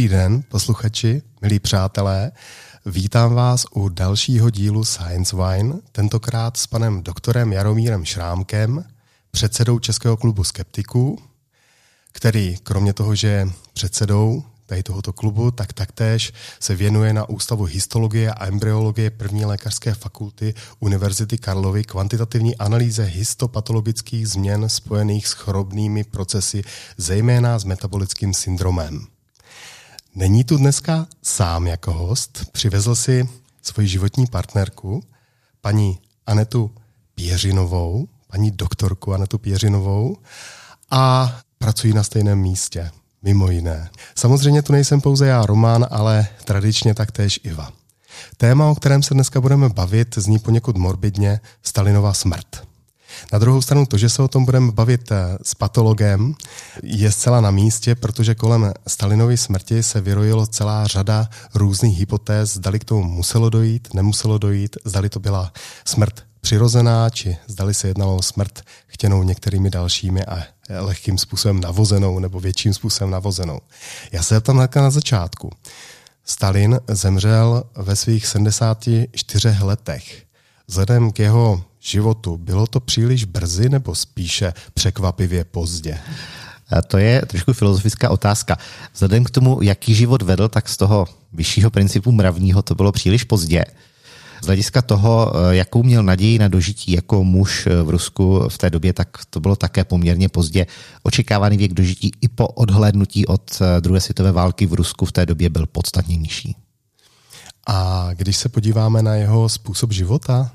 Dobrý den, posluchači, milí přátelé. Vítám vás u dalšího dílu Science Wine, tentokrát s panem doktorem Jaromírem Šrámkem, předsedou Českého klubu skeptiků, který kromě toho, že je předsedou tady tohoto klubu, tak taktéž se věnuje na Ústavu histologie a embryologie první lékařské fakulty Univerzity Karlovy kvantitativní analýze histopatologických změn spojených s chorobnými procesy, zejména s metabolickým syndromem. Není tu dneska sám jako host, přivezl si svoji životní partnerku, paní Anetu Pěřinovou, paní doktorku Anetu Pěřinovou a pracují na stejném místě. Mimo jiné. Samozřejmě tu nejsem pouze já, Román, ale tradičně taktéž Iva. Téma, o kterém se dneska budeme bavit, zní poněkud morbidně Stalinova smrt. Na druhou stranu to, že se o tom budeme bavit eh, s patologem, je zcela na místě, protože kolem Stalinovy smrti se vyrojilo celá řada různých hypotéz, zdali k tomu muselo dojít, nemuselo dojít, zdali to byla smrt přirozená, či zdali se jednalo o smrt chtěnou některými dalšími a lehkým způsobem navozenou nebo větším způsobem navozenou. Já se tam na začátku. Stalin zemřel ve svých 74 letech. Vzhledem k jeho životu, bylo to příliš brzy nebo spíše překvapivě pozdě? A to je trošku filozofická otázka. Vzhledem k tomu, jaký život vedl, tak z toho vyššího principu mravního to bylo příliš pozdě. Z hlediska toho, eh, jakou měl naději na dožití jako muž eh, v Rusku v té době, tak to bylo také poměrně pozdě. Očekávaný věk dožití i po odhlédnutí od eh, druhé světové války v Rusku v té době byl podstatně nižší. A když se podíváme na jeho způsob života?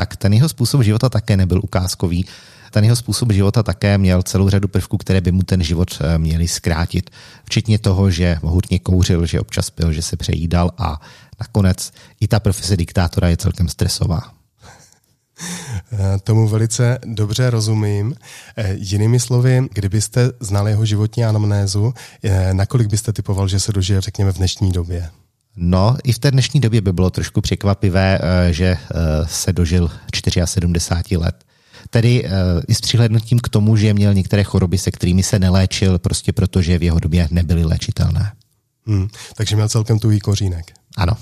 Tak ten jeho způsob života také nebyl ukázkový ten jeho způsob života také měl celou řadu prvků, které by mu ten život měli zkrátit. Včetně toho, že mohutně kouřil, že občas pil, že se přejídal a nakonec i ta profese diktátora je celkem stresová. Eh, tomu velice dobře rozumím. Eh, jinými slovy, kdybyste znali jeho životní anamnézu, eh, nakolik byste typoval, že se dožije, řekněme, v dnešní době? No, i v té dnešní době by bylo trošku překvapivé, že se dožil 74 let. Tedy i s přihlednutím k tomu, že měl některé choroby, se kterými se neléčil, prostě protože v jeho době nebyly léčitelné. Hmm, takže měl celkem tuhý kořínek. Ano.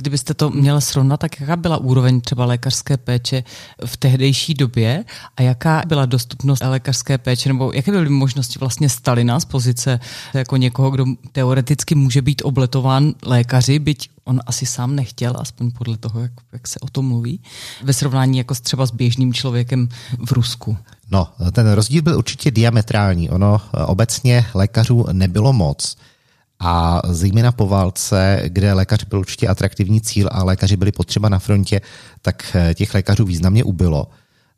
Kdybyste to měla srovnat, tak jaká byla úroveň třeba lékařské péče v tehdejší době a jaká byla dostupnost lékařské péče, nebo jaké byly možnosti vlastně Stalina z pozice jako někoho, kdo teoreticky může být obletován lékaři, byť on asi sám nechtěl, aspoň podle toho, jak, jak se o tom mluví, ve srovnání jako třeba s běžným člověkem v Rusku. No, ten rozdíl byl určitě diametrální. Ono obecně lékařů nebylo moc. A zejména po válce, kde lékař byl určitě atraktivní cíl a lékaři byli potřeba na frontě, tak eh, těch lékařů významně ubylo.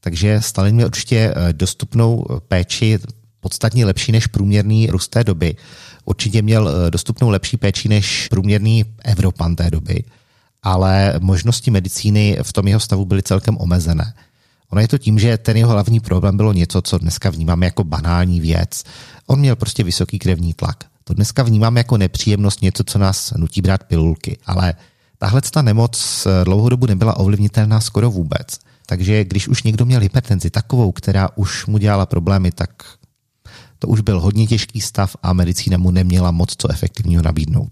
Takže Stalin měl určitě eh, dostupnou péči podstatně lepší než průměrný Rus té doby. Určitě měl eh, dostupnou lepší péči než průměrný Evropan té doby, ale možnosti medicíny v tom jeho stavu byly celkem omezené. Ono je to tím, že ten jeho hlavní problém bylo něco, co dneska vnímáme jako banální věc. On měl prostě vysoký krevní tlak. To dneska vnímáme jako nepříjemnost, něco, co nás nutí brát pilulky, ale tahle ta nemoc dlouhou dobu nebyla ovlivnitelná skoro vůbec. Takže když už někdo měl hypertenzi takovou, která už mu dělala problémy, tak to už byl hodně těžký stav a medicína mu neměla moc co efektivního nabídnout.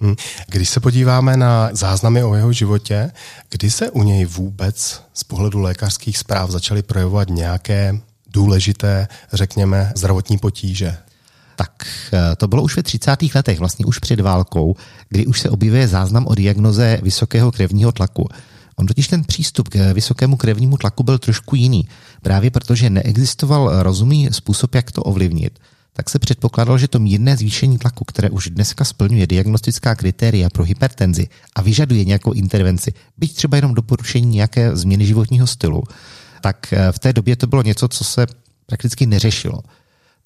Hm. Když se podíváme na záznamy o jeho životě, kdy se u něj vůbec z pohledu lékařských zpráv začaly projevovat nějaké důležité, řekněme, zdravotní potíže? Tak eh, to bylo už ve 30. letech, vlastně už před válkou, kdy už se objevuje záznam o diagnoze vysokého krevního tlaku. On totiž ten přístup k vysokému krevnímu tlaku byl trošku jiný, právě protože neexistoval rozumný způsob, jak to ovlivnit. Tak se předpokládalo, že to mírné zvýšení tlaku, které už dneska splňuje diagnostická kritéria pro hypertenzi a vyžaduje nějakou intervenci, byť třeba jenom doporučení nějaké změny životního stylu, tak eh, v té době to bylo něco, co se prakticky neřešilo.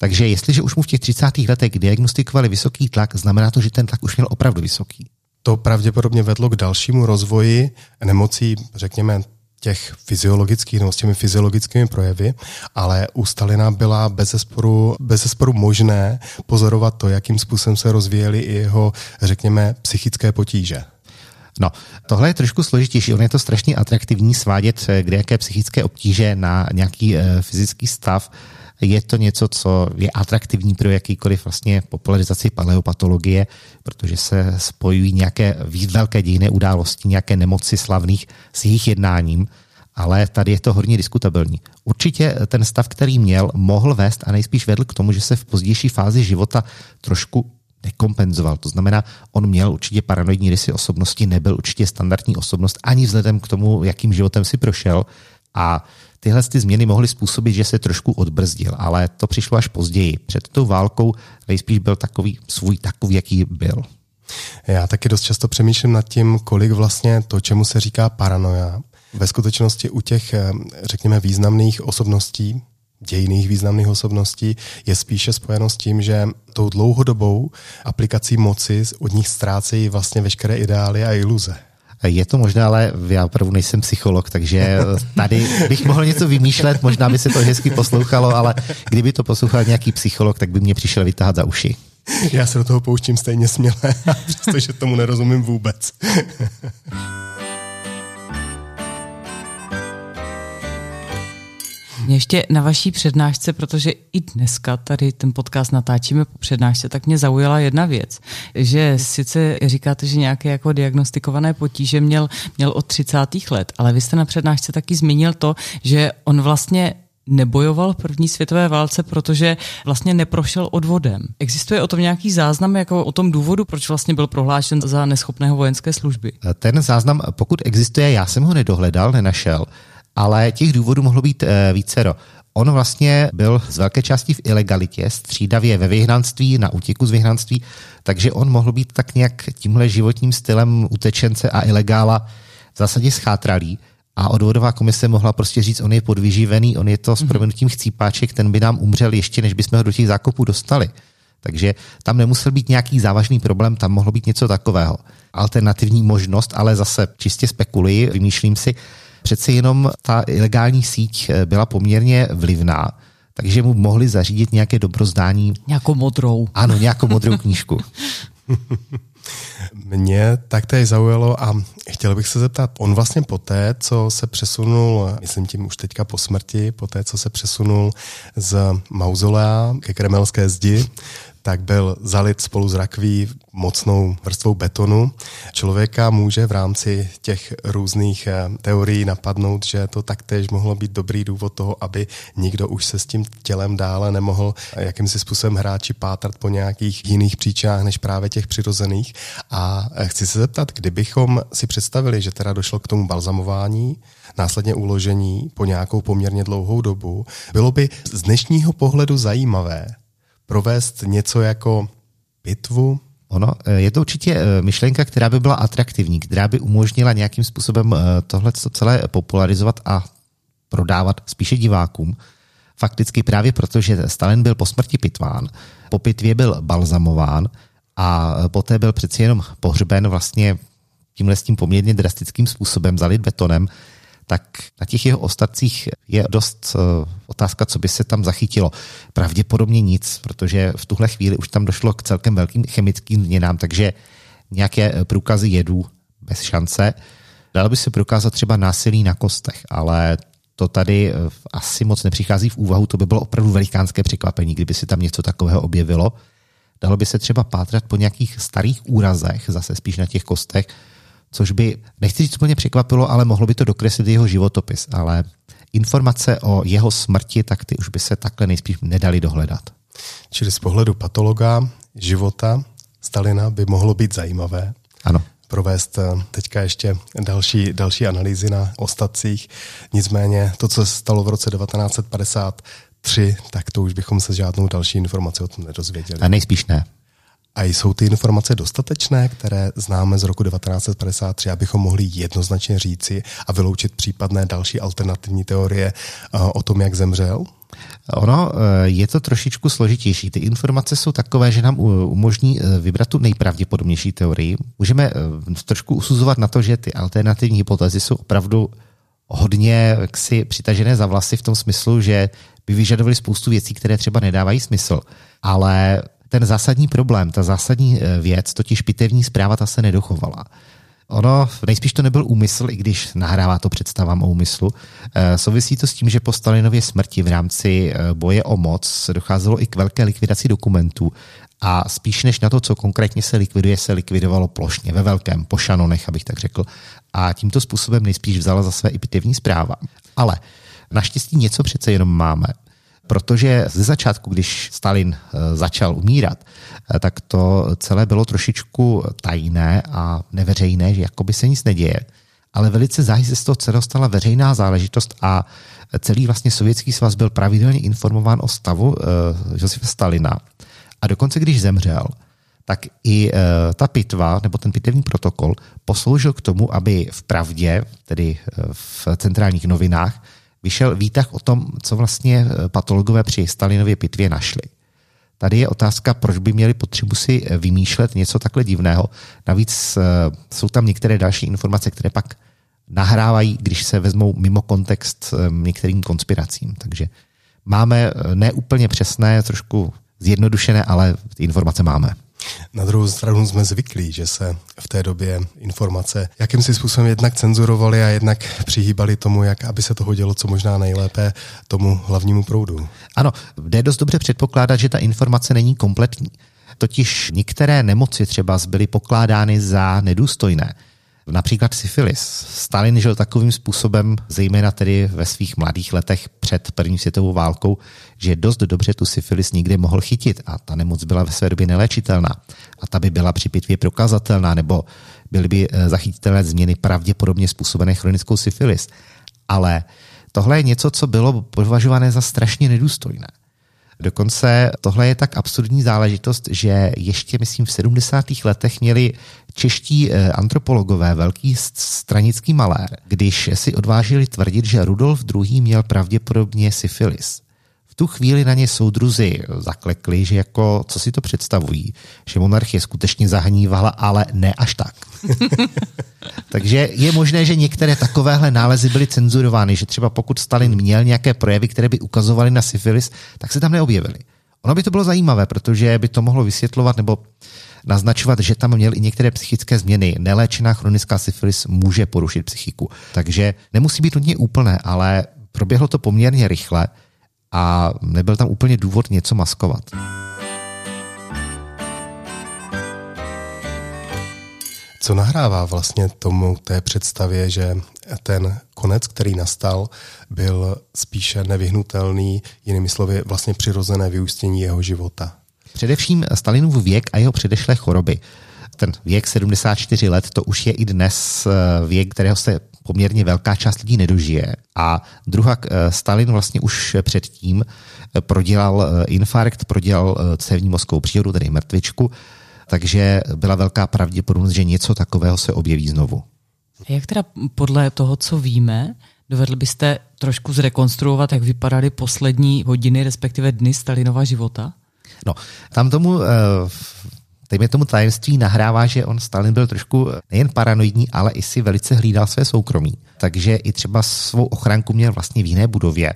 Takže jestliže už mu v těch 30. letech diagnostikovali vysoký tlak, znamená to, že ten tlak už měl opravdu vysoký. To pravděpodobně vedlo k dalšímu rozvoji nemocí, řekněme, těch fyziologických nebo s těmi fyziologickými projevy, ale u Stalina byla bez zesporu, bez zesporu možné pozorovat to, jakým způsobem se rozvíjely i jeho, řekněme, psychické potíže. No, tohle je trošku složitější. On je to strašně atraktivní svádět kde jaké psychické obtíže na nějaký e, fyzický stav. Je to něco, co je atraktivní pro jakýkoliv vlastně popularizaci paleopatologie, protože se spojují nějaké velké dějné události, nějaké nemoci slavných s jejich jednáním, ale tady je to hodně diskutabilní. Určitě ten stav, který měl, mohl vést a nejspíš vedl k tomu, že se v pozdější fázi života trošku nekompenzoval. To znamená, on měl určitě paranoidní rysy osobnosti, nebyl určitě standardní osobnost ani vzhledem k tomu, jakým životem si prošel. A tyhle ty změny mohly způsobit, že se trošku odbrzdil, ale to přišlo až později. Před tou válkou nejspíš byl takový svůj takový, jaký byl. Já taky dost často přemýšlím nad tím, kolik vlastně to, čemu se říká paranoia, ve skutečnosti u těch, eh, řekněme, významných osobností, dějných významných osobností je spíše spojeno s tím, že tou dlouhodobou aplikací moci od nich ztrácejí vlastně veškeré ideály a iluze. Je to možná, ale já opravdu nejsem psycholog, takže tady bych mohl něco vymýšlet, možná by se to hezky poslouchalo, ale kdyby to poslouchal nějaký psycholog, tak by mě přišel vytáhat za uši. Já se do toho pouštím stejně směle, přestože tomu nerozumím vůbec. Mě ještě na vaší přednášce, protože i dneska tady ten podcast natáčíme po přednášce, tak mě zaujala jedna věc, že sice říkáte, že nějaké jako diagnostikované potíže měl, měl od 30. let, ale vy jste na přednášce taky zmínil to, že on vlastně nebojoval v první světové válce, protože vlastně neprošel odvodem. Existuje o tom nějaký záznam, jako o tom důvodu, proč vlastně byl prohlášen za neschopného vojenské služby? Ten záznam, pokud existuje, já jsem ho nedohledal, nenašel, ale těch důvodů mohlo být e, vícero. On vlastně byl z velké části v ilegalitě, střídavě ve vyhnanství, na útěku z vyhnanství, takže on mohl být tak nějak tímhle životním stylem utečence a ilegála v zásadě schátralý. A odvodová komise mohla prostě říct, on je podvyživený, on je to s mhm. proměnutím chcípáček, ten by nám umřel ještě, než bychom ho do těch zákopů dostali. Takže tam nemusel být nějaký závažný problém, tam mohlo být něco takového. Alternativní možnost, ale zase čistě spekuluji, vymýšlím si, přece jenom ta ilegální síť eh, byla poměrně vlivná, takže mu mohli zařídit nějaké dobrozdání. Nějakou modrou. Ano, nějakou modrou knížku. Mě tak tady zaujalo a chtěl bych se zeptat, on vlastně poté, co se přesunul, myslím tím už teďka po smrti, poté, co se přesunul z mauzolea ke kremelské zdi, tak byl zalit spolu s rakví mocnou vrstvou betonu. Člověka může v rámci těch různých eh, teorií napadnout, že to taktéž mohlo být dobrý důvod toho, aby nikdo už se s tím tělem dále nemohl jakýmsi způsobem hráči pátrat po nějakých jiných příčinách než právě těch přirozených. A eh, chci se zeptat, kdybychom si představili, že teda došlo k tomu balzamování, následně uložení po nějakou poměrně dlouhou dobu, bylo by z dnešního pohledu zajímavé provést něco jako pitvu? Ono, eh, je to určitě eh, myšlenka, která by byla atraktivní, která by umožnila nějakým způsobem eh, tohle celé popularizovat a prodávat spíše divákům. Fakticky právě proto, že Stalin byl po smrti pitván, po pitvě byl balzamován a poté byl přeci jenom pohřben vlastně tímhle s tím poměrně drastickým způsobem zalit betonem, tak na těch jeho ostatcích je dost uh, otázka, co by se tam zachytilo. Pravděpodobně nic, protože v tuhle chvíli už tam došlo k celkem velkým chemickým změnám, takže nějaké eh, průkazy jedů bez šance. Dalo by se prokázat třeba násilí na kostech, ale to tady eh, asi moc nepřichází v úvahu, to by bylo opravdu velikánské překvapení, kdyby se tam něco takového objevilo. Dalo by se třeba pátrat po nějakých starých úrazech, zase spíš na těch kostech, což by, nechci říct úplně překvapilo, ale mohlo by to dokreslit jeho životopis, ale informace o jeho smrti, tak ty už by se takhle nejspíš nedali dohledat. Čili z pohledu patologa života Stalina by mohlo být zajímavé. Ano provést eh, teďka ještě další, další analýzy na ostatcích. Nicméně to, co se stalo v roce 1953, tak to už bychom se žádnou další informaci o tom nedozvěděli. A nejspíš ne. A jsou ty informace dostatečné, které známe z roku 1953, abychom mohli jednoznačně říci a vyloučit případné další alternativní teorie eh, o tom, jak zemřel? Ono eh, je to trošičku složitější. Ty informace jsou takové, že nám umožní eh, vybrat tu nejpravděpodobnější teorii. Můžeme trošku usuzovat na to, že ty alternativní hypotézy jsou opravdu hodně jaksi přitažené za vlasy v tom smyslu, že by vyžadovali spoustu věcí, které třeba nedávají smysl. Ale ten zásadní problém, ta zásadní eh, věc, totiž pitevní zpráva, ta se nedochovala. Ono nejspíš to nebyl úmysl, i když nahrává to představám o úmyslu. E, souvisí to s tím, že po Stalinově smrti v rámci e, boje o moc docházelo i k velké likvidaci dokumentů a spíš než na to, co konkrétně se likviduje, se likvidovalo plošně, ve velkém, po šanonech, abych tak řekl. A tímto způsobem nejspíš vzala za své i pitevní zpráva. Ale naštěstí něco přece jenom máme protože ze začátku, když Stalin eh, začal umírat, eh, tak to celé bylo trošičku tajné a neveřejné, že jakoby se nic neděje. Ale velice záhy se z toho celého stala veřejná záležitost a celý vlastně sovětský svaz byl pravidelně informován o stavu uh, Josefa Stalina. A dokonce, když zemřel, tak i uh, ta pitva, nebo ten pitevní protokol, posloužil k tomu, aby v pravdě, tedy v centrálních novinách, vyšel výtah o tom, co vlastně eh, patologové při Stalinově pitvě našli. Tady je otázka, proč by měli potřebu si eh, vymýšlet něco takhle divného. Navíc eh, jsou tam některé další informace, které pak nahrávají, když se vezmou mimo kontext některým konspiracím. Takže máme neúplně přesné, trošku zjednodušené, ale ty informace máme. Na druhou stranu jsme zvyklí, že se v té době informace jakýmsi způsobem jednak cenzurovaly a jednak přihýbali tomu, jak aby se to hodilo co možná nejlépe tomu hlavnímu proudu. Ano, jde dost dobře předpokládat, že ta informace není kompletní. Totiž některé nemoci třeba byly pokládány za nedůstojné. Například syfilis. Stalin žil takovým způsobem, zejména tedy ve svých mladých letech před první světovou válkou, že dost dobře tu syfilis nikdy mohl chytit a ta nemoc byla ve své době neléčitelná. A ta by byla při pitvě prokazatelná nebo byly by eh, zachytitelné změny pravděpodobně způsobené chronickou syfilis. Ale tohle je něco, co bylo považované za strašně nedůstojné. Dokonce tohle je tak absurdní záležitost, že ještě, myslím, v 70. letech měli čeští eh, antropologové velký stranický malér, když si odvážili tvrdit, že Rudolf II. měl pravděpodobně syfilis. Tu chvíli na ně soudruzi zaklekli, že jako, co si to představují, že monarchie skutečně zahnívala, ale ne až tak. Takže je možné, že některé takovéhle nálezy byly cenzurovány, že třeba pokud Stalin měl nějaké projevy, které by ukazovaly na syfilis, tak se tam neobjevily. Ono by to bylo zajímavé, protože by to mohlo vysvětlovat nebo naznačovat, že tam měl i některé psychické změny. Neléčená chronická syfilis může porušit psychiku. Takže nemusí být nutně úplné, ale proběhlo to poměrně rychle a nebyl tam úplně důvod něco maskovat. Co nahrává vlastně tomu té představě, že ten konec, který nastal, byl spíše nevyhnutelný, jinými slovy vlastně přirozené vyústění jeho života? Především Stalinův věk a jeho předešlé choroby. Ten věk 74 let, to už je i dnes eh, věk, kterého se poměrně velká část lidí nedožije. A druhá, eh, Stalin vlastně už předtím eh, prodělal infarkt, prodělal cévní mozkovou příhodu, tedy mrtvičku, takže byla velká pravděpodobnost, že něco takového se objeví znovu. Jak teda podle toho, co víme, dovedl byste trošku zrekonstruovat, jak vypadaly poslední hodiny, respektive dny Stalinova života? No, tam tomu, eh, dejme tomu tajemství nahrává, že on Stalin byl trošku nejen paranoidní, ale i si velice hlídal své soukromí. Takže i třeba svou ochranku měl vlastně v jiné budově.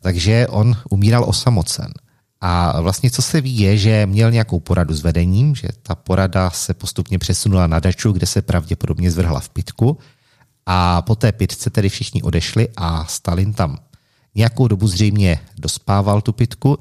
Takže on umíral osamocen. A vlastně co se ví je, že měl nějakou poradu s vedením, že ta porada se postupně přesunula na daču, kde se pravděpodobně zvrhla v pitku a po té pitce tedy všichni odešli a Stalin tam nějakou dobu zřejmě dospával tu pitku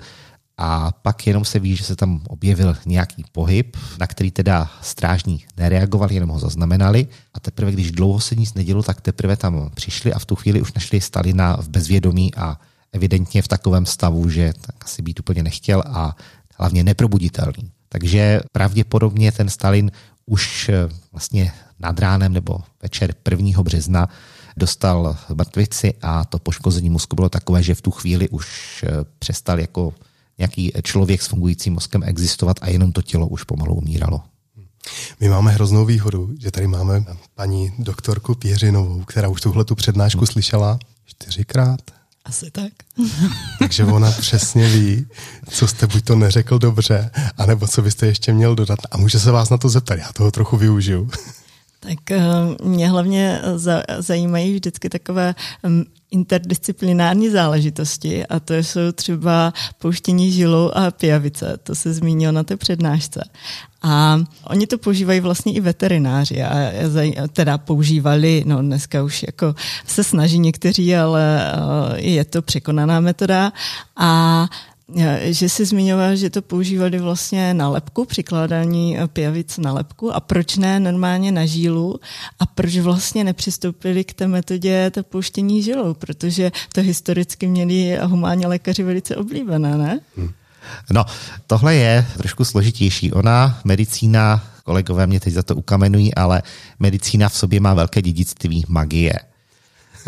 a pak jenom se ví, že se tam objevil nějaký pohyb, na který teda strážní nereagovali, jenom ho zaznamenali a teprve, když dlouho se nic nedělo, tak teprve tam přišli a v tu chvíli už našli Stalina v bezvědomí a evidentně v takovém stavu, že tak asi být úplně nechtěl a hlavně neprobuditelný. Takže pravděpodobně ten Stalin už eh, vlastně nad ránem nebo večer 1. března dostal mrtvici a to poškození mozku bylo takové, že v tu chvíli už eh, přestal jako nějaký člověk s fungujícím mozkem existovat a jenom to tělo už pomalu umíralo. My máme hroznou výhodu, že tady máme paní doktorku Pěřinovou, která už tuhle tu přednášku slyšela čtyřikrát. Asi tak. Takže ona přesně ví, co jste buď to neřekl dobře, anebo co byste ještě měl dodat. A může se vás na to zeptat, já toho trochu využiju. Tak eh, mě hlavně zajímají vždycky takové mm, interdisciplinární záležitosti a to jsou třeba pouštění žilou a pijavice, to se zmínilo na té přednášce. A oni to používají vlastně i veterináři, a teda používali, no dneska už jako se snaží někteří, ale eh, je to překonaná metoda a že si zmiňoval, že to používali vlastně na lepku, přikládání pijavic na lepku a proč ne normálně na žílu a proč vlastně nepřistoupili k té metodě to pouštění žilou, protože to historicky měli humánní lékaři velice oblíbené, ne? Hmm. No, tohle je trošku složitější. Ona, medicína, kolegové mě teď za to ukamenují, ale medicína v sobě má velké dědictví magie.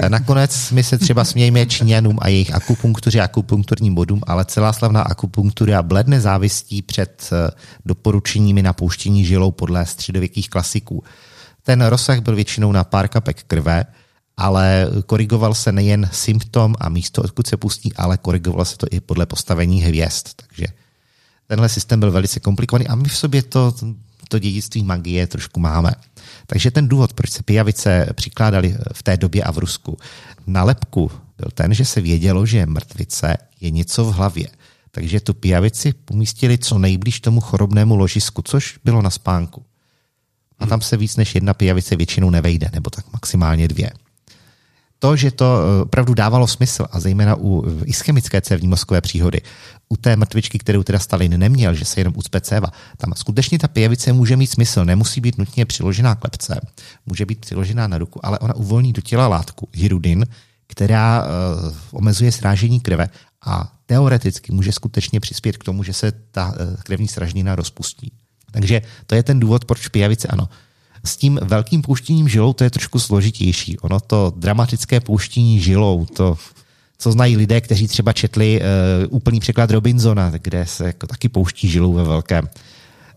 Nakonec my se třeba smějeme Číňanům a jejich akupunktuři a akupunkturním bodům, ale celá slavná akupunktura bledne závistí před eh, doporučeními na pouštění žilou podle středověkých klasiků. Ten rozsah byl většinou na pár kapek krve, ale korigoval se nejen symptom a místo, odkud se pustí, ale korigoval se to i podle postavení hvězd. Takže tenhle systém byl velice komplikovaný a my v sobě to, to dědictví magie trošku máme. Takže ten důvod, proč se pijavice přikládali v té době a v Rusku na lepku, byl ten, že se vědělo, že mrtvice je něco v hlavě. Takže tu pijavici umístili co nejblíž tomu chorobnému ložisku, což bylo na spánku. A tam se víc než jedna pijavice většinou nevejde, nebo tak maximálně dvě to, že to eh, opravdu dávalo smysl a zejména u ischemické cévní mozkové příhody, u té mrtvičky, kterou teda Stalin neměl, že se jenom ucpe céva, tam skutečně ta pijavice může mít smysl, nemusí být nutně přiložená k lepce, může být přiložená na ruku, ale ona uvolní do těla látku, hirudin, která uh, omezuje srážení krve a teoreticky může skutečně přispět k tomu, že se ta krevní sražnina rozpustí. Takže to je ten důvod, proč pijavice ano. S tím velkým pouštěním žilou to je trošku složitější. Ono to dramatické pouštění žilou, to co znají lidé, kteří třeba četli uh, úplný překlad Robinsona, kde se jako taky pouští žilou ve velkém.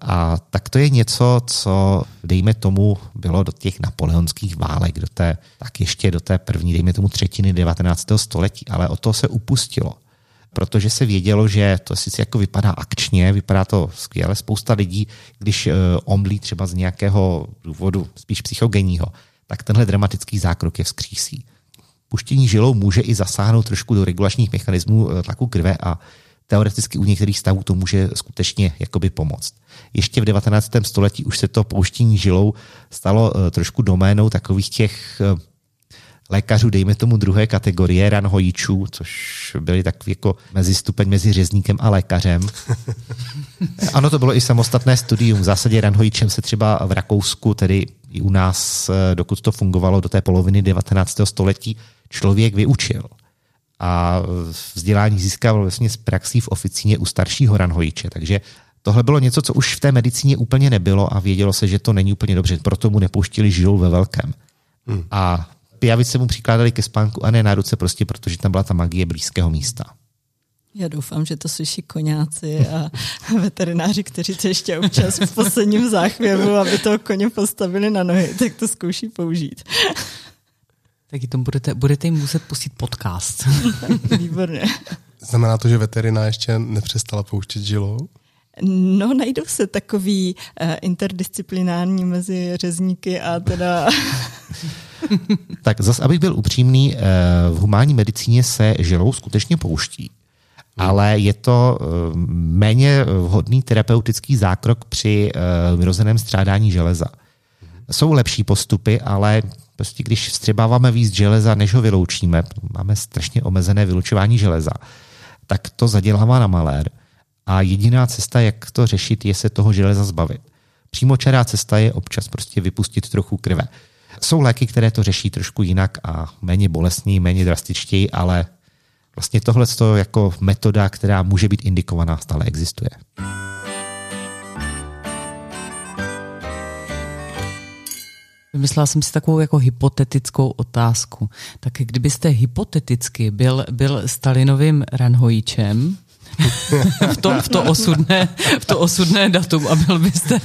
A tak to je něco, co, dejme tomu, bylo do těch napoleonských válek, do té, tak ještě do té první, dejme tomu třetiny 19. století, ale o to se upustilo protože se vědělo, že to sice jako vypadá akčně, vypadá to skvěle, spousta lidí, když uh, omlí třeba z nějakého důvodu spíš psychogenního, tak tenhle dramatický zákrok je vzkřísí. Puštění žilou může i zasáhnout trošku do regulačních mechanismů uh, tlaku krve a teoreticky u některých stavů to může skutečně jakoby pomoct. Ještě v 19. století už se to pouštění žilou stalo uh, trošku doménou takových těch lékařů, dejme tomu druhé kategorie, ranhojičů, což byli takový jako mezi stupeň mezi řezníkem a lékařem. ano, to bylo i samostatné studium. V zásadě ranhojičem se třeba v Rakousku, tedy i u nás, dokud to fungovalo do té poloviny 19. století, člověk vyučil a vzdělání získal vlastně z praxí v oficíně u staršího ranhojiče. Takže tohle bylo něco, co už v té medicíně úplně nebylo a vědělo se, že to není úplně dobře, proto mu nepouštili žilou ve velkém. Hmm. A pijavice mu přikládali ke spánku a ne na ruce, prostě protože tam byla ta magie blízkého místa. Já doufám, že to slyší koňáci a veterináři, kteří to ještě občas v posledním záchvěvu, aby toho koně postavili na nohy, tak to zkouší použít. Taky tomu budete, budete jim muset pustit podcast. Výborně. Znamená to, že veterina ještě nepřestala pouštět žilou? No, najdou se takový uh, interdisciplinární mezi řezníky a teda tak zase, abych byl upřímný, eh, v humánní medicíně se žilou skutečně pouští. Ale je to eh, méně vhodný terapeutický zákrok při eh, vyrozeném strádání železa. Jsou lepší postupy, ale prostě když vstřebáváme víc železa, než ho vyloučíme, máme strašně omezené vylučování železa, tak to zadělává na malér. A jediná cesta, jak to řešit, je se toho železa zbavit. Přímočará cesta je občas prostě vypustit trochu krve. Jsou léky, které to řeší trošku jinak a méně bolestní, méně drastičtěji, ale vlastně tohle jako metoda, která může být indikovaná, stále existuje. Vymyslela jsem si takovou jako hypotetickou otázku. Tak kdybyste hypoteticky byl, byl Stalinovým ranhojičem, v, to, v, to osudné, v to osudné datum a byl byste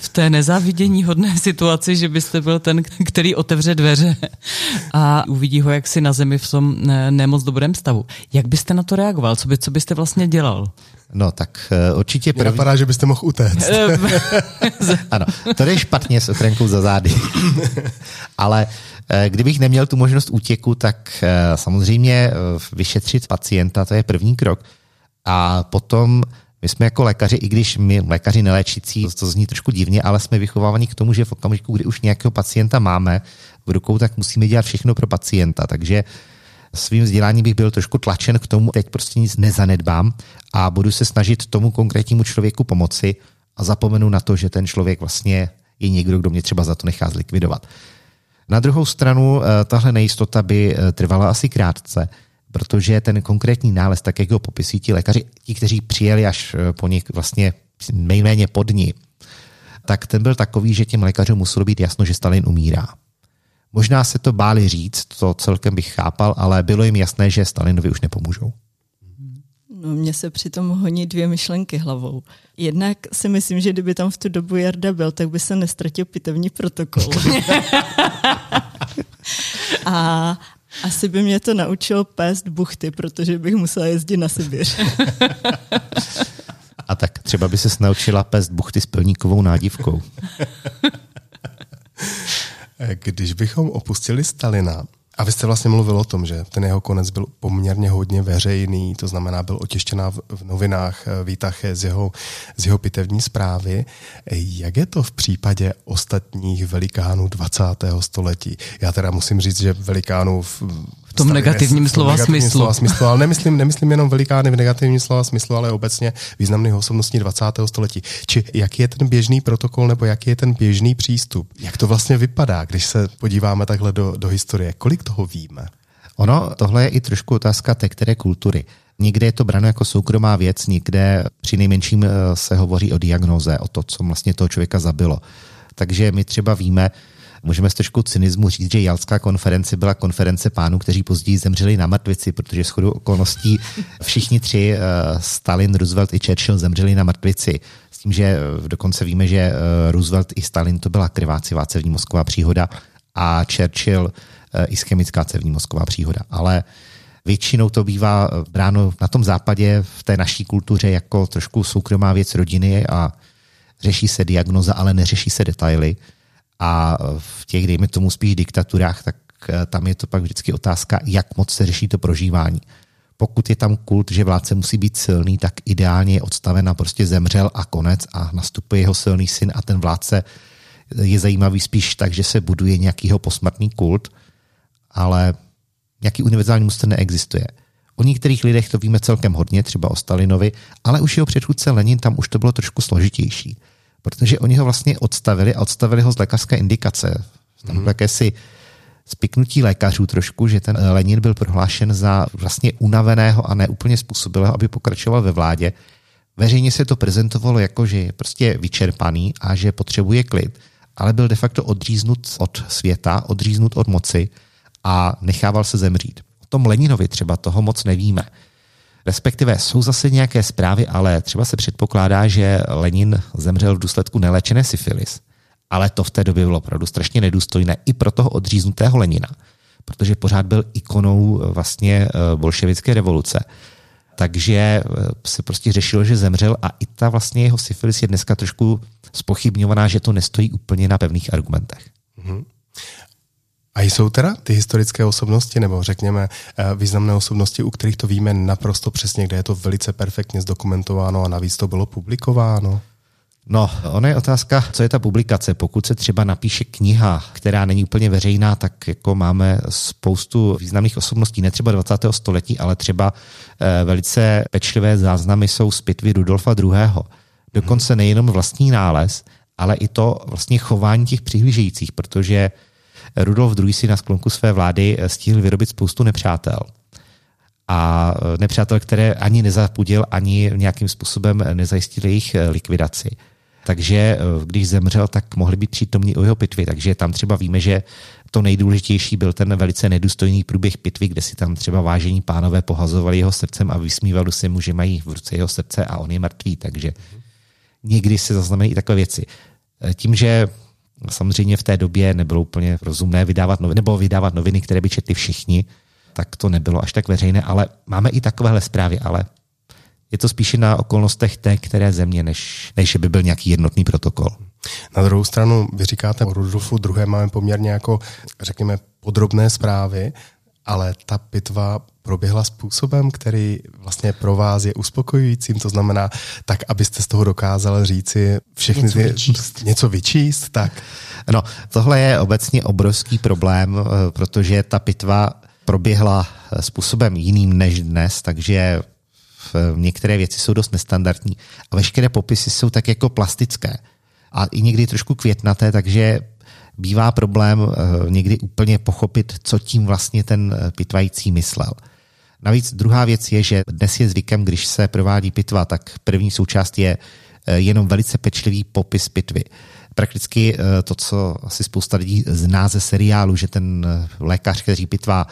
v té nezávidění hodné situaci, že byste byl ten, který otevře dveře a uvidí ho jaksi na zemi v tom nemoc dobrém stavu. Jak byste na to reagoval? Co, by, co byste vlastně dělal? No tak uh, určitě první... napadá, že byste mohl utéct. ano, to je špatně s ochrankou za zády. Ale kdybych neměl tu možnost útěku, tak samozřejmě vyšetřit pacienta, to je první krok. A potom my jsme jako lékaři, i když my lékaři neléčící, to zní trošku divně, ale jsme vychovávaní k tomu, že v okamžiku, kdy už nějakého pacienta máme v rukou, tak musíme dělat všechno pro pacienta. Takže svým vzděláním bych byl trošku tlačen k tomu, teď prostě nic nezanedbám a budu se snažit tomu konkrétnímu člověku pomoci a zapomenu na to, že ten člověk vlastně je někdo, kdo mě třeba za to nechá zlikvidovat. Na druhou stranu, eh, tahle nejistota by eh, trvala asi krátce, protože ten konkrétní nález, tak jak ho popisují ti lékaři, ti, kteří přijeli až eh, po nich vlastně nejméně pod ní, tak ten byl takový, že těm lékařům muselo být jasno, že Stalin umírá. Možná se to báli říct, to celkem bych chápal, ale bylo jim jasné, že Stalinovi už nepomůžou. No, mně se přitom honí dvě myšlenky hlavou. Jednak si myslím, že kdyby tam v tu dobu Jarda byl, tak by se nestratil pitevní protokol. a asi by mě to naučilo pést buchty, protože bych musela jezdit na Sibiř. A tak třeba by se naučila pést buchty s plníkovou nádivkou. Když bychom opustili Stalina, a vy jste vlastně mluvil o tom, že ten jeho konec byl poměrně hodně veřejný, to znamená, byl otěštěná v, novinách eh, výtah z jeho, z jeho pitevní zprávy. Jak je to v případě ostatních velikánů 20. století? Já teda musím říct, že velikánů v, v tom negativním slova negativním smyslu. Slova smyslu. Ale nemyslím, nemyslím jenom velikány v negativním slova smyslu, ale obecně významných osobností 20. století. Či jaký je ten běžný protokol nebo jaký je ten běžný přístup? Jak to vlastně vypadá, když se podíváme takhle do, do historie? Kolik toho víme? Ono, tohle je i trošku otázka té které kultury. Někde je to brano jako soukromá věc, někde při nejmenším eh, se hovoří o diagnoze, o to, co vlastně toho člověka zabilo. Takže my třeba víme, Můžeme s trošku cynismu říct, že Jalská konference byla konference pánů, kteří později zemřeli na mrtvici, protože shodou okolností všichni tři, eh, Stalin, Roosevelt i Churchill, zemřeli na mrtvici. S tím, že eh, dokonce víme, že eh, Roosevelt i Stalin to byla krvácivá cevní mozková příhoda a Churchill ischemická cevní mozková příhoda. Ale většinou to bývá bráno na tom západě v té naší kultuře jako trošku soukromá věc rodiny a řeší se diagnoza, ale neřeší se detaily. A v těch, dejme tomu spíš diktaturách, tak eh, tam je to pak vždycky otázka, jak moc se řeší to prožívání. Pokud je tam kult, že vládce musí být silný, tak ideálně je odstaven a prostě zemřel a konec a nastupuje jeho silný syn a ten vládce je zajímavý spíš tak, že se buduje nějakýho posmrtný kult, ale nějaký univerzální muster neexistuje. O některých lidech to víme celkem hodně, třeba o Stalinovi, ale už jeho předchůdce Lenin tam už to bylo trošku složitější protože oni ho vlastně odstavili a odstavili ho z lékařské indikace. Tam mm-hmm. jakési spiknutí lékařů trošku, že ten Lenin byl prohlášen za vlastně unaveného a neúplně způsobilého, aby pokračoval ve vládě. Veřejně se to prezentovalo jako, že je prostě vyčerpaný a že potřebuje klid, ale byl de facto odříznut od světa, odříznut od moci a nechával se zemřít. O tom Leninovi třeba toho moc nevíme. Respektive jsou zase nějaké zprávy, ale třeba se předpokládá, že Lenin zemřel v důsledku neléčené syfilis. Ale to v té době bylo opravdu strašně nedůstojné i pro toho odříznutého Lenina, protože pořád byl ikonou eh, vlastně eh, bolševické revoluce. Takže eh, se prostě řešilo, že zemřel a i ta vlastně jeho syfilis je dneska trošku spochybňovaná, že to nestojí úplně na pevných argumentech. Mm-hmm. A jsou teda ty historické osobnosti, nebo řekněme eh, významné osobnosti, u kterých to víme naprosto přesně, kde je to velice perfektně zdokumentováno a navíc to bylo publikováno? No, ona je otázka, co je ta publikace. Pokud se třeba napíše kniha, která není úplně veřejná, tak jako máme spoustu významných osobností, ne třeba 20. století, ale třeba eh, velice pečlivé záznamy jsou z pitvy Rudolfa II. Dokonce nejenom vlastní nález, ale i to vlastně chování těch přihlížejících, protože Rudolf II. si na sklonku své vlády eh, stihl vyrobit spoustu nepřátel. A eh, nepřátel, které ani nezapudil, ani nějakým způsobem nezajistil jejich eh, likvidaci. Takže když zemřel, tak mohli být přítomní u jeho pitvy. Takže tam třeba víme, že to nejdůležitější byl ten velice nedůstojný průběh pitvy, kde si tam třeba vážení pánové pohazovali jeho srdcem a vysmívali se mu, že mají v ruce jeho srdce a on je mrtvý. Takže někdy se zaznamenají i takové věci. Tím, že Samozřejmě v té době nebylo úplně rozumné vydávat noviny, nebo vydávat noviny, které by četli všichni, tak to nebylo až tak veřejné, ale máme i takovéhle zprávy, ale Je to spíše na okolnostech té které země, než, než by byl nějaký jednotný protokol. Na druhou stranu, vy říkáte o Rudolfu II. máme poměrně jako, řekněme, podrobné zprávy, ale ta pitva proběhla způsobem, který vlastně pro vás je uspokojujícím, to znamená tak, abyste z toho dokázal říci všechny něco ty, vyčíst. něco vyčíst, tak. No, tohle je obecně obrovský problém, eh, protože ta pitva proběhla eh, způsobem jiným než dnes, takže některé věci jsou dost nestandardní a veškeré popisy jsou tak jako plastické a i někdy trošku květnaté, takže bývá problém eh, někdy úplně pochopit, co tím vlastně ten pitvající myslel. Navíc druhá věc je, že dnes je zvykem, když se provádí pitva, tak první součást je jenom velice pečlivý popis pitvy prakticky eh, to, co asi spousta lidí zná ze seriálu, že ten eh, lékař, který pitvá,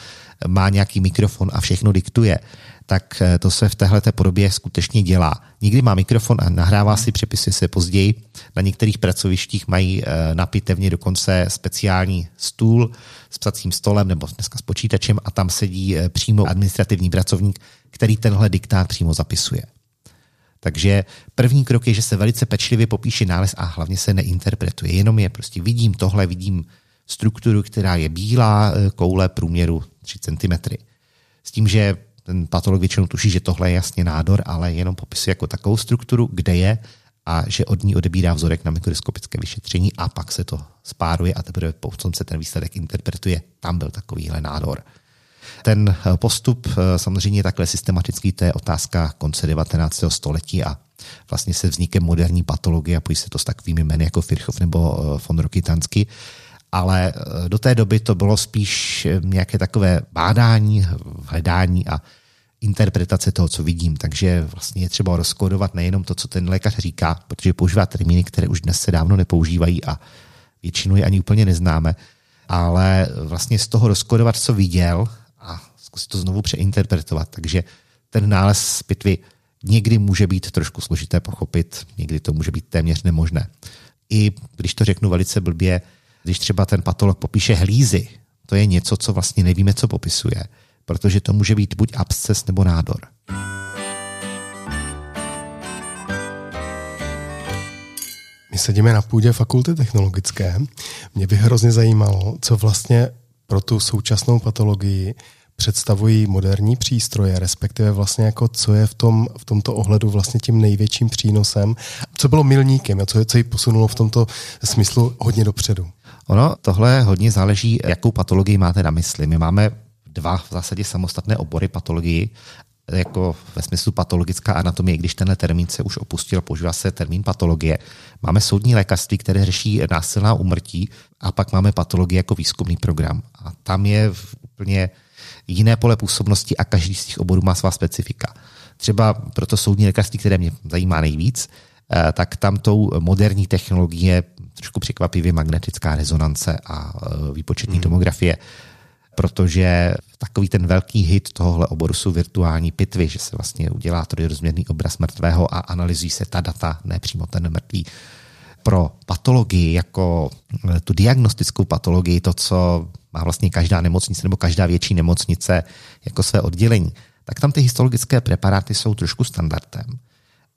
má nějaký mikrofon a všechno diktuje, tak eh, to se v téhle podobě skutečně dělá. Někdy má mikrofon a nahrává si, přepisy se později. Na některých pracovištích mají na pitevně dokonce speciální stůl s psacím stolem nebo dneska s počítačem a tam sedí přímo administrativní pracovník, který tenhle diktát přímo zapisuje. Takže první krok je, že se velice pečlivě popíše nález a hlavně se neinterpretuje. Jenom je prostě vidím tohle, vidím strukturu, která je bílá, eh, koule průměru 3 cm. S tím, že ten patolog většinou tuší, že tohle je jasně nádor, ale jenom popisuje jako takovou strukturu, kde je a že od ní odebírá vzorek na mikroskopické vyšetření a pak se to spáruje a teprve po se ten výsledek interpretuje. Tam byl takovýhle nádor. Ten eh, postup eh, samozřejmě takhle systematický, to je otázka konce 19. století a vlastně se vznikem moderní patologie a pojí se to s takovými jmény jako Virchow nebo eh, von Rokitansky, ale do té doby to bylo spíš nějaké takové bádání, hledání a interpretace toho, co vidím. Takže vlastně je třeba rozkodovat nejenom to, co ten lékař říká, protože používá termíny, které už dnes se dávno nepoužívají a většinu je ani úplně neznáme, ale vlastně z toho rozkodovat, co viděl a zkusit to znovu přeinterpretovat. Takže ten nález z pitvy někdy může být trošku složité pochopit, někdy to může být téměř nemožné. I když to řeknu velice blbě, když třeba ten patolog popíše hlízy, to je něco, co vlastně nevíme, co popisuje, protože to může být buď absces nebo nádor. My sedíme na půdě fakulty technologické. Mě by hrozně zajímalo, co vlastně pro tu současnou patologii představují moderní přístroje, respektive vlastně jako co je v, tom, v tomto ohledu vlastně tím největším přínosem, co bylo milníkem a co, co ji posunulo v tomto smyslu hodně dopředu. Ono, tohle hodně záleží, jakou patologii máte na mysli. My máme dva v zásadě samostatné obory patologii, jako ve smyslu patologická anatomie, když tenhle termín se už opustil, používá se termín patologie. Máme soudní lékařství, které řeší násilná umrtí a pak máme patologii jako výzkumný program. A tam je úplně jiné pole působnosti a každý z těch oborů má svá specifika. Třeba proto soudní lékařství, které mě zajímá nejvíc, tak tam tou moderní technologie je trošku překvapivě magnetická rezonance a eh, výpočetní hmm. tomografie protože takový ten velký hit tohohle oboru jsou virtuální pitvy, že se vlastně udělá trojrozměrný obraz mrtvého a analyzují se ta data, ne přímo ten mrtvý. Pro patologii, jako eh, tu diagnostickou patologii, to, co má vlastně každá nemocnice nebo každá větší nemocnice jako své oddělení, tak tam ty histologické preparáty jsou trošku standardem.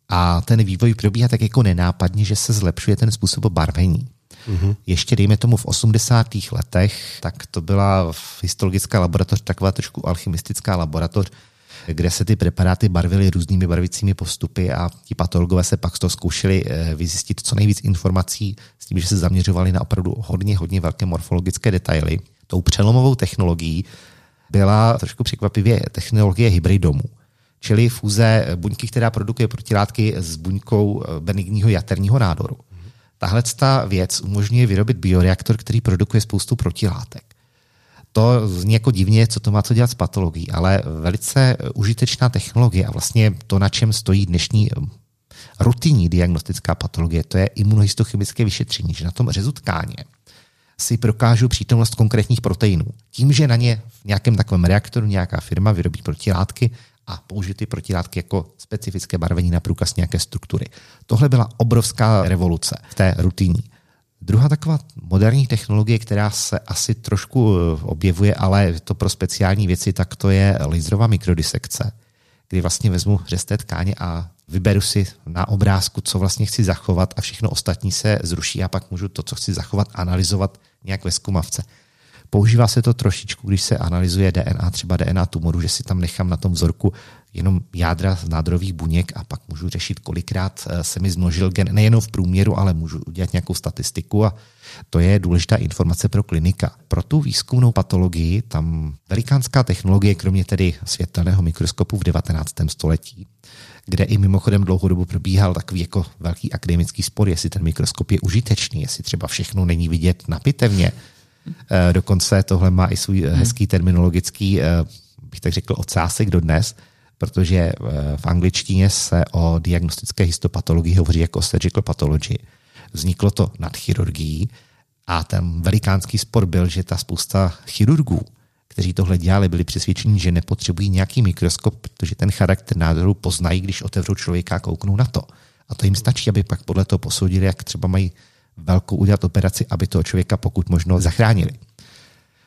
A ten vývoj probíhá tak jako nenápadně, že se zlepšuje ten způsob barvení. Mm-hmm. Ještě dejme tomu v 80. letech, tak to byla histologická laboratoř, taková trošku alchymistická laboratoř, kde se ty preparáty barvily různými barvicími postupy a ti patologové se pak z toho zkoušeli eh, vyzjistit co nejvíc informací s tím, že se zaměřovali na opravdu hodně, hodně velké morfologické detaily. Tou přelomovou technologií byla trošku překvapivě technologie hybridomů čili fúze buňky, která produkuje protilátky s buňkou eh, benigního jaterního nádoru. Tahle věc umožňuje vyrobit bioreaktor, který produkuje spoustu protilátek. To zní jako divně, co to má co dělat s patologií, ale velice užitečná technologie a vlastně to, na čem stojí dnešní rutinní diagnostická patologie, to je imunohistochemické vyšetření, že na tom řezu tkáně si prokážu přítomnost konkrétních proteinů. Tím, že na ně v nějakém takovém reaktoru nějaká firma vyrobí protilátky a použít ty protilátky jako specifické barvení na průkaz nějaké struktury. Tohle byla obrovská revoluce v té rutiní. Druhá taková moderní technologie, která se asi trošku eh, objevuje, ale to pro speciální věci, tak to je laserová mikrodisekce, kdy vlastně vezmu řez té tkáně a vyberu si na obrázku, co vlastně chci zachovat a všechno ostatní se zruší a pak můžu to, co chci zachovat, analyzovat nějak ve zkumavce. Používá se to trošičku, když se analyzuje DNA, třeba DNA tumoru, že si tam nechám na tom vzorku jenom jádra z nádorových buněk a pak můžu řešit, kolikrát eh, se mi zmnožil gen, nejenom v průměru, ale můžu udělat nějakou statistiku a to je důležitá informace pro klinika. Pro tu výzkumnou patologii tam velikánská technologie, kromě tedy světelného mikroskopu v 19. století, kde i mimochodem dlouhodobu probíhal takový jako velký akademický spor, jestli ten mikroskop je užitečný, jestli třeba všechno není vidět na pitevně. Eh, dokonce tohle má i svůj hmm. hezký terminologický, eh, bych tak řekl, ocásek dodnes, protože eh, v angličtině se o diagnostické histopatologii hovoří jako surgical pathology. Vzniklo to nad chirurgií a ten velikánský spor byl, že ta spousta chirurgů, kteří tohle dělali, byli přesvědčeni, že nepotřebují nějaký mikroskop, protože ten charakter nádoru poznají, když otevřou člověka a kouknou na to. A to jim stačí, aby pak podle toho posoudili, jak třeba mají velkou udělat operaci, aby toho člověka pokud možno zachránili.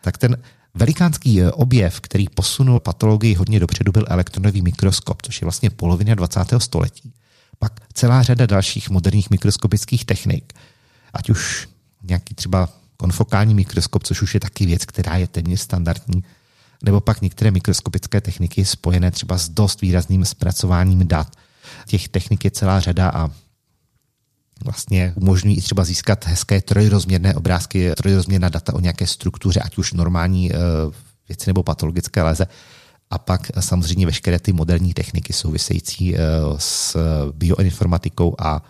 Tak ten velikánský eh, objev, který posunul patologii hodně dopředu, byl elektronový mikroskop, což je vlastně polovina 20. století. Pak celá řada dalších moderních mikroskopických technik, ať už nějaký třeba konfokální mikroskop, což už je taky věc, která je téměř standardní, nebo pak některé mikroskopické techniky spojené třeba s dost výrazným zpracováním dat. Těch technik je celá řada a vlastně umožňují i třeba získat hezké trojrozměrné obrázky, trojrozměrná data o nějaké struktuře, ať už normální eh, věci nebo patologické léze. A pak samozřejmě veškeré ty moderní techniky související eh, s bioinformatikou a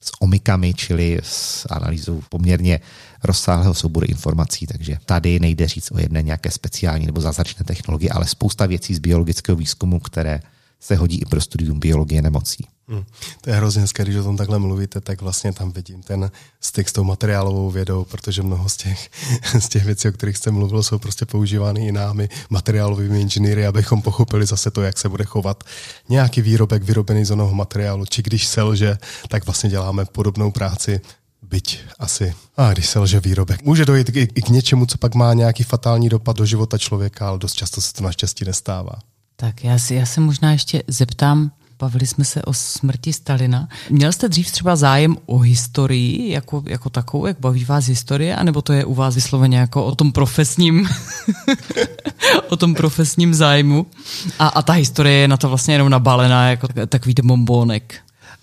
s omikami, čili s analýzou poměrně rozsáhlého souboru informací, takže tady nejde říct o jedné nějaké speciální nebo zázračné technologie, ale spousta věcí z biologického výzkumu, které se hodí i pro studium biologie nemocí. Hmm. To je hrozně hezké, když o tom takhle mluvíte, tak vlastně tam vidím ten styk s tou materiálovou vědou, protože mnoho z těch, z těch věcí, o kterých jste mluvil, jsou prostě používány i námi, materiálovými inženýry, abychom pochopili zase to, jak se bude chovat nějaký výrobek vyrobený z onoho materiálu, či když selže, tak vlastně děláme podobnou práci byť asi, a když se lže výrobek. Může dojít i, i k něčemu, co pak má nějaký fatální dopad do života člověka, ale dost často se to naštěstí nestává. Tak já, si, já se možná ještě zeptám, bavili jsme se o smrti Stalina. Měl jste dřív třeba zájem o historii jako, jako takovou, jak baví vás historie, anebo to je u vás vysloveně jako o tom profesním o tom profesním zájmu a, a ta historie je na to vlastně jenom nabalená jako takový ten bombónek?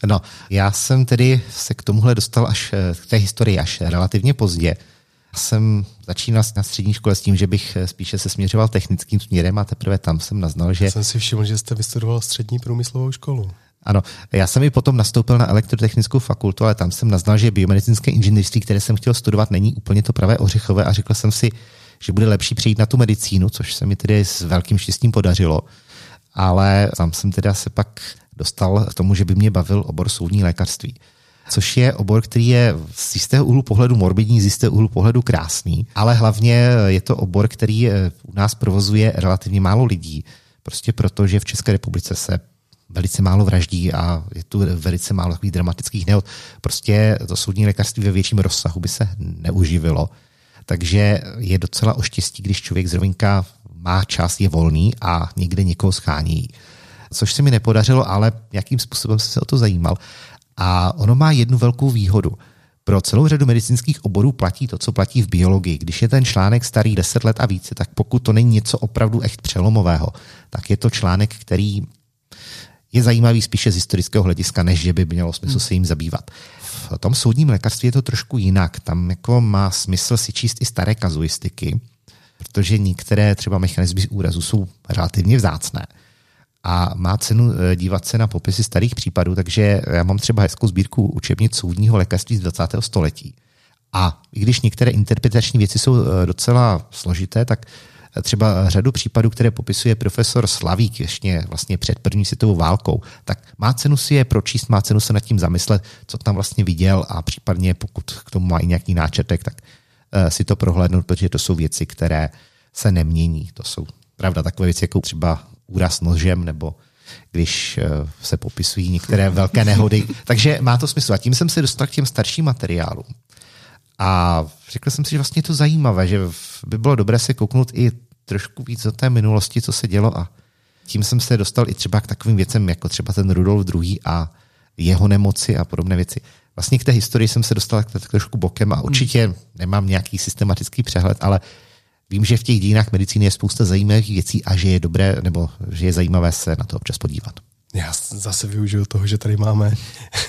No, já jsem tedy se k tomuhle dostal až k té historii až relativně pozdě jsem začínal na střední škole s tím, že bych spíše se směřoval technickým směrem a teprve tam jsem naznal, že... Já jsem si všiml, že jste vystudoval střední průmyslovou školu. Ano, já jsem i potom nastoupil na elektrotechnickou fakultu, ale tam jsem naznal, že biomedicínské inženýrství, které jsem chtěl studovat, není úplně to pravé ořechové a řekl jsem si, že bude lepší přejít na tu medicínu, což se mi tedy s velkým štěstím podařilo. Ale tam jsem teda se pak dostal k tomu, že by mě bavil obor soudní lékařství což je obor, který je z jistého úhlu pohledu morbidní, z jistého úhlu pohledu krásný, ale hlavně je to obor, který eh, u nás provozuje relativně málo lidí, prostě proto, že v České republice se velice málo vraždí a je tu velice málo takových dramatických nehod. Prostě to soudní lékařství ve větším rozsahu by se neuživilo. Takže je docela oštěstí, když člověk zrovna má čas, je volný a někde někoho schání. Což se mi nepodařilo, ale jakým způsobem jsem se o to zajímal. A ono má jednu velkou výhodu. Pro celou řadu medicínských oborů platí to, co platí v biologii. Když je ten článek starý 10 let a více, tak pokud to není něco opravdu echt přelomového, tak je to článek, který je zajímavý spíše z historického hlediska, než že by mělo smysl se jim zabývat. V tom soudním lékařství je to trošku jinak. Tam jako má smysl si číst i staré kazuistiky, protože některé třeba mechanizmy úrazu jsou relativně vzácné a má cenu eh, dívat se na popisy starých případů, takže já mám třeba hezkou sbírku učebnic soudního lékařství z 20. století. A i když některé interpretační věci jsou eh, docela složité, tak eh, třeba řadu případů, které popisuje profesor Slavík ještě vlastně před první světovou válkou, tak má cenu si je pročíst, má cenu se nad tím zamyslet, co tam vlastně viděl a případně pokud k tomu má i nějaký náčrtek, tak si to prohlédnout, protože to jsou věci, které se nemění. To jsou pravda takové věci, jako třeba úraz nožem nebo když eh, se popisují některé velké nehody. Takže má to smysl. A tím jsem se dostal k těm starším materiálům. A řekl jsem si, že vlastně je to zajímavé, že by bylo dobré se kouknout i trošku víc do té minulosti, co se dělo a tím jsem se dostal i třeba k takovým věcem, jako třeba ten Rudolf II. a jeho nemoci a podobné věci. Vlastně k té historii jsem se dostal tak trošku bokem a určitě nemám nějaký systematický přehled, ale vím, že v těch dějinách medicíny je spousta zajímavých věcí a že je dobré, nebo že je zajímavé se na to občas podívat. Já zase využiju toho, že tady máme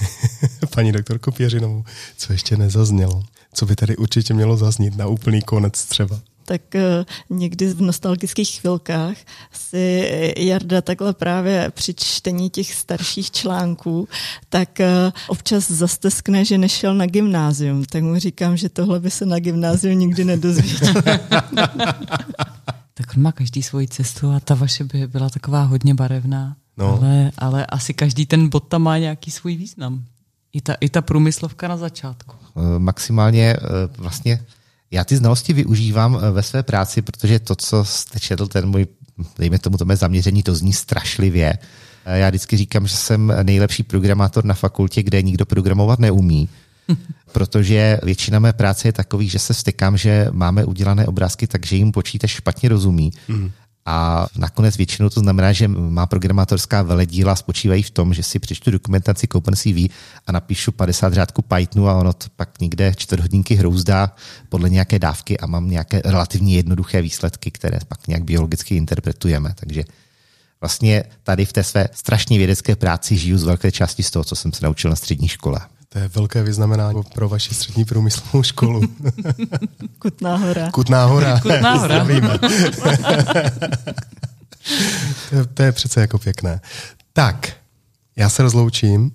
paní doktorku Pěřinovou, co ještě nezaznělo. Co by tady určitě mělo zaznít na úplný konec třeba? Tak eh, někdy v nostalgických chvilkách si Jarda takhle právě při čtení těch starších článků, tak eh, občas zasteskne, že nešel na gymnázium. Tak mu říkám, že tohle by se na gymnáziu nikdy nedozvěděl. tak on má každý svoji cestu a ta vaše by byla taková hodně barevná. No. Ale, ale asi každý ten bod tam má nějaký svůj význam. I ta, I ta průmyslovka na začátku. Eh, maximálně vlastně já ty znalosti využívám eh, ve své práci, protože to, co jste četl, ten můj, dejme tomu, to mé zaměření, to zní strašlivě. Eh, já vždycky říkám, že jsem nejlepší programátor na fakultě, kde nikdo programovat neumí, protože většina mé práce je takový, že se vstykám, že máme udělané obrázky tak, že jim počítač špatně rozumí. A nakonec většinou to znamená, že má programátorská veledíla spočívají v tom, že si přečtu dokumentaci OpenCV a napíšu 50 řádků Pythonu a ono to pak někde čtvrt hodinky hrouzdá podle nějaké dávky a mám nějaké relativně jednoduché výsledky, které pak nějak biologicky interpretujeme. Takže vlastně tady v té své strašně vědecké práci žiju z velké části z toho, co jsem se naučil na střední škole. To je velké vyznamenání pro vaši střední průmyslovou školu. Kutná hora. Kutná hora. Kutná hora. to, je, to je přece jako pěkné. Tak, já se rozloučím.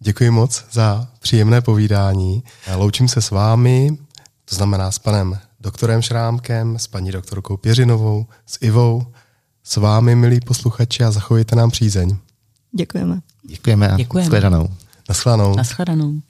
Děkuji moc za příjemné povídání. Loučím se s vámi, to znamená s panem doktorem Šrámkem, s paní doktorkou Pěřinovou, s Ivou, s vámi, milí posluchači, a zachovejte nám přízeň. Děkujeme. Děkujeme a Děkujeme. shledanou. Naschledanou. Naschledanou.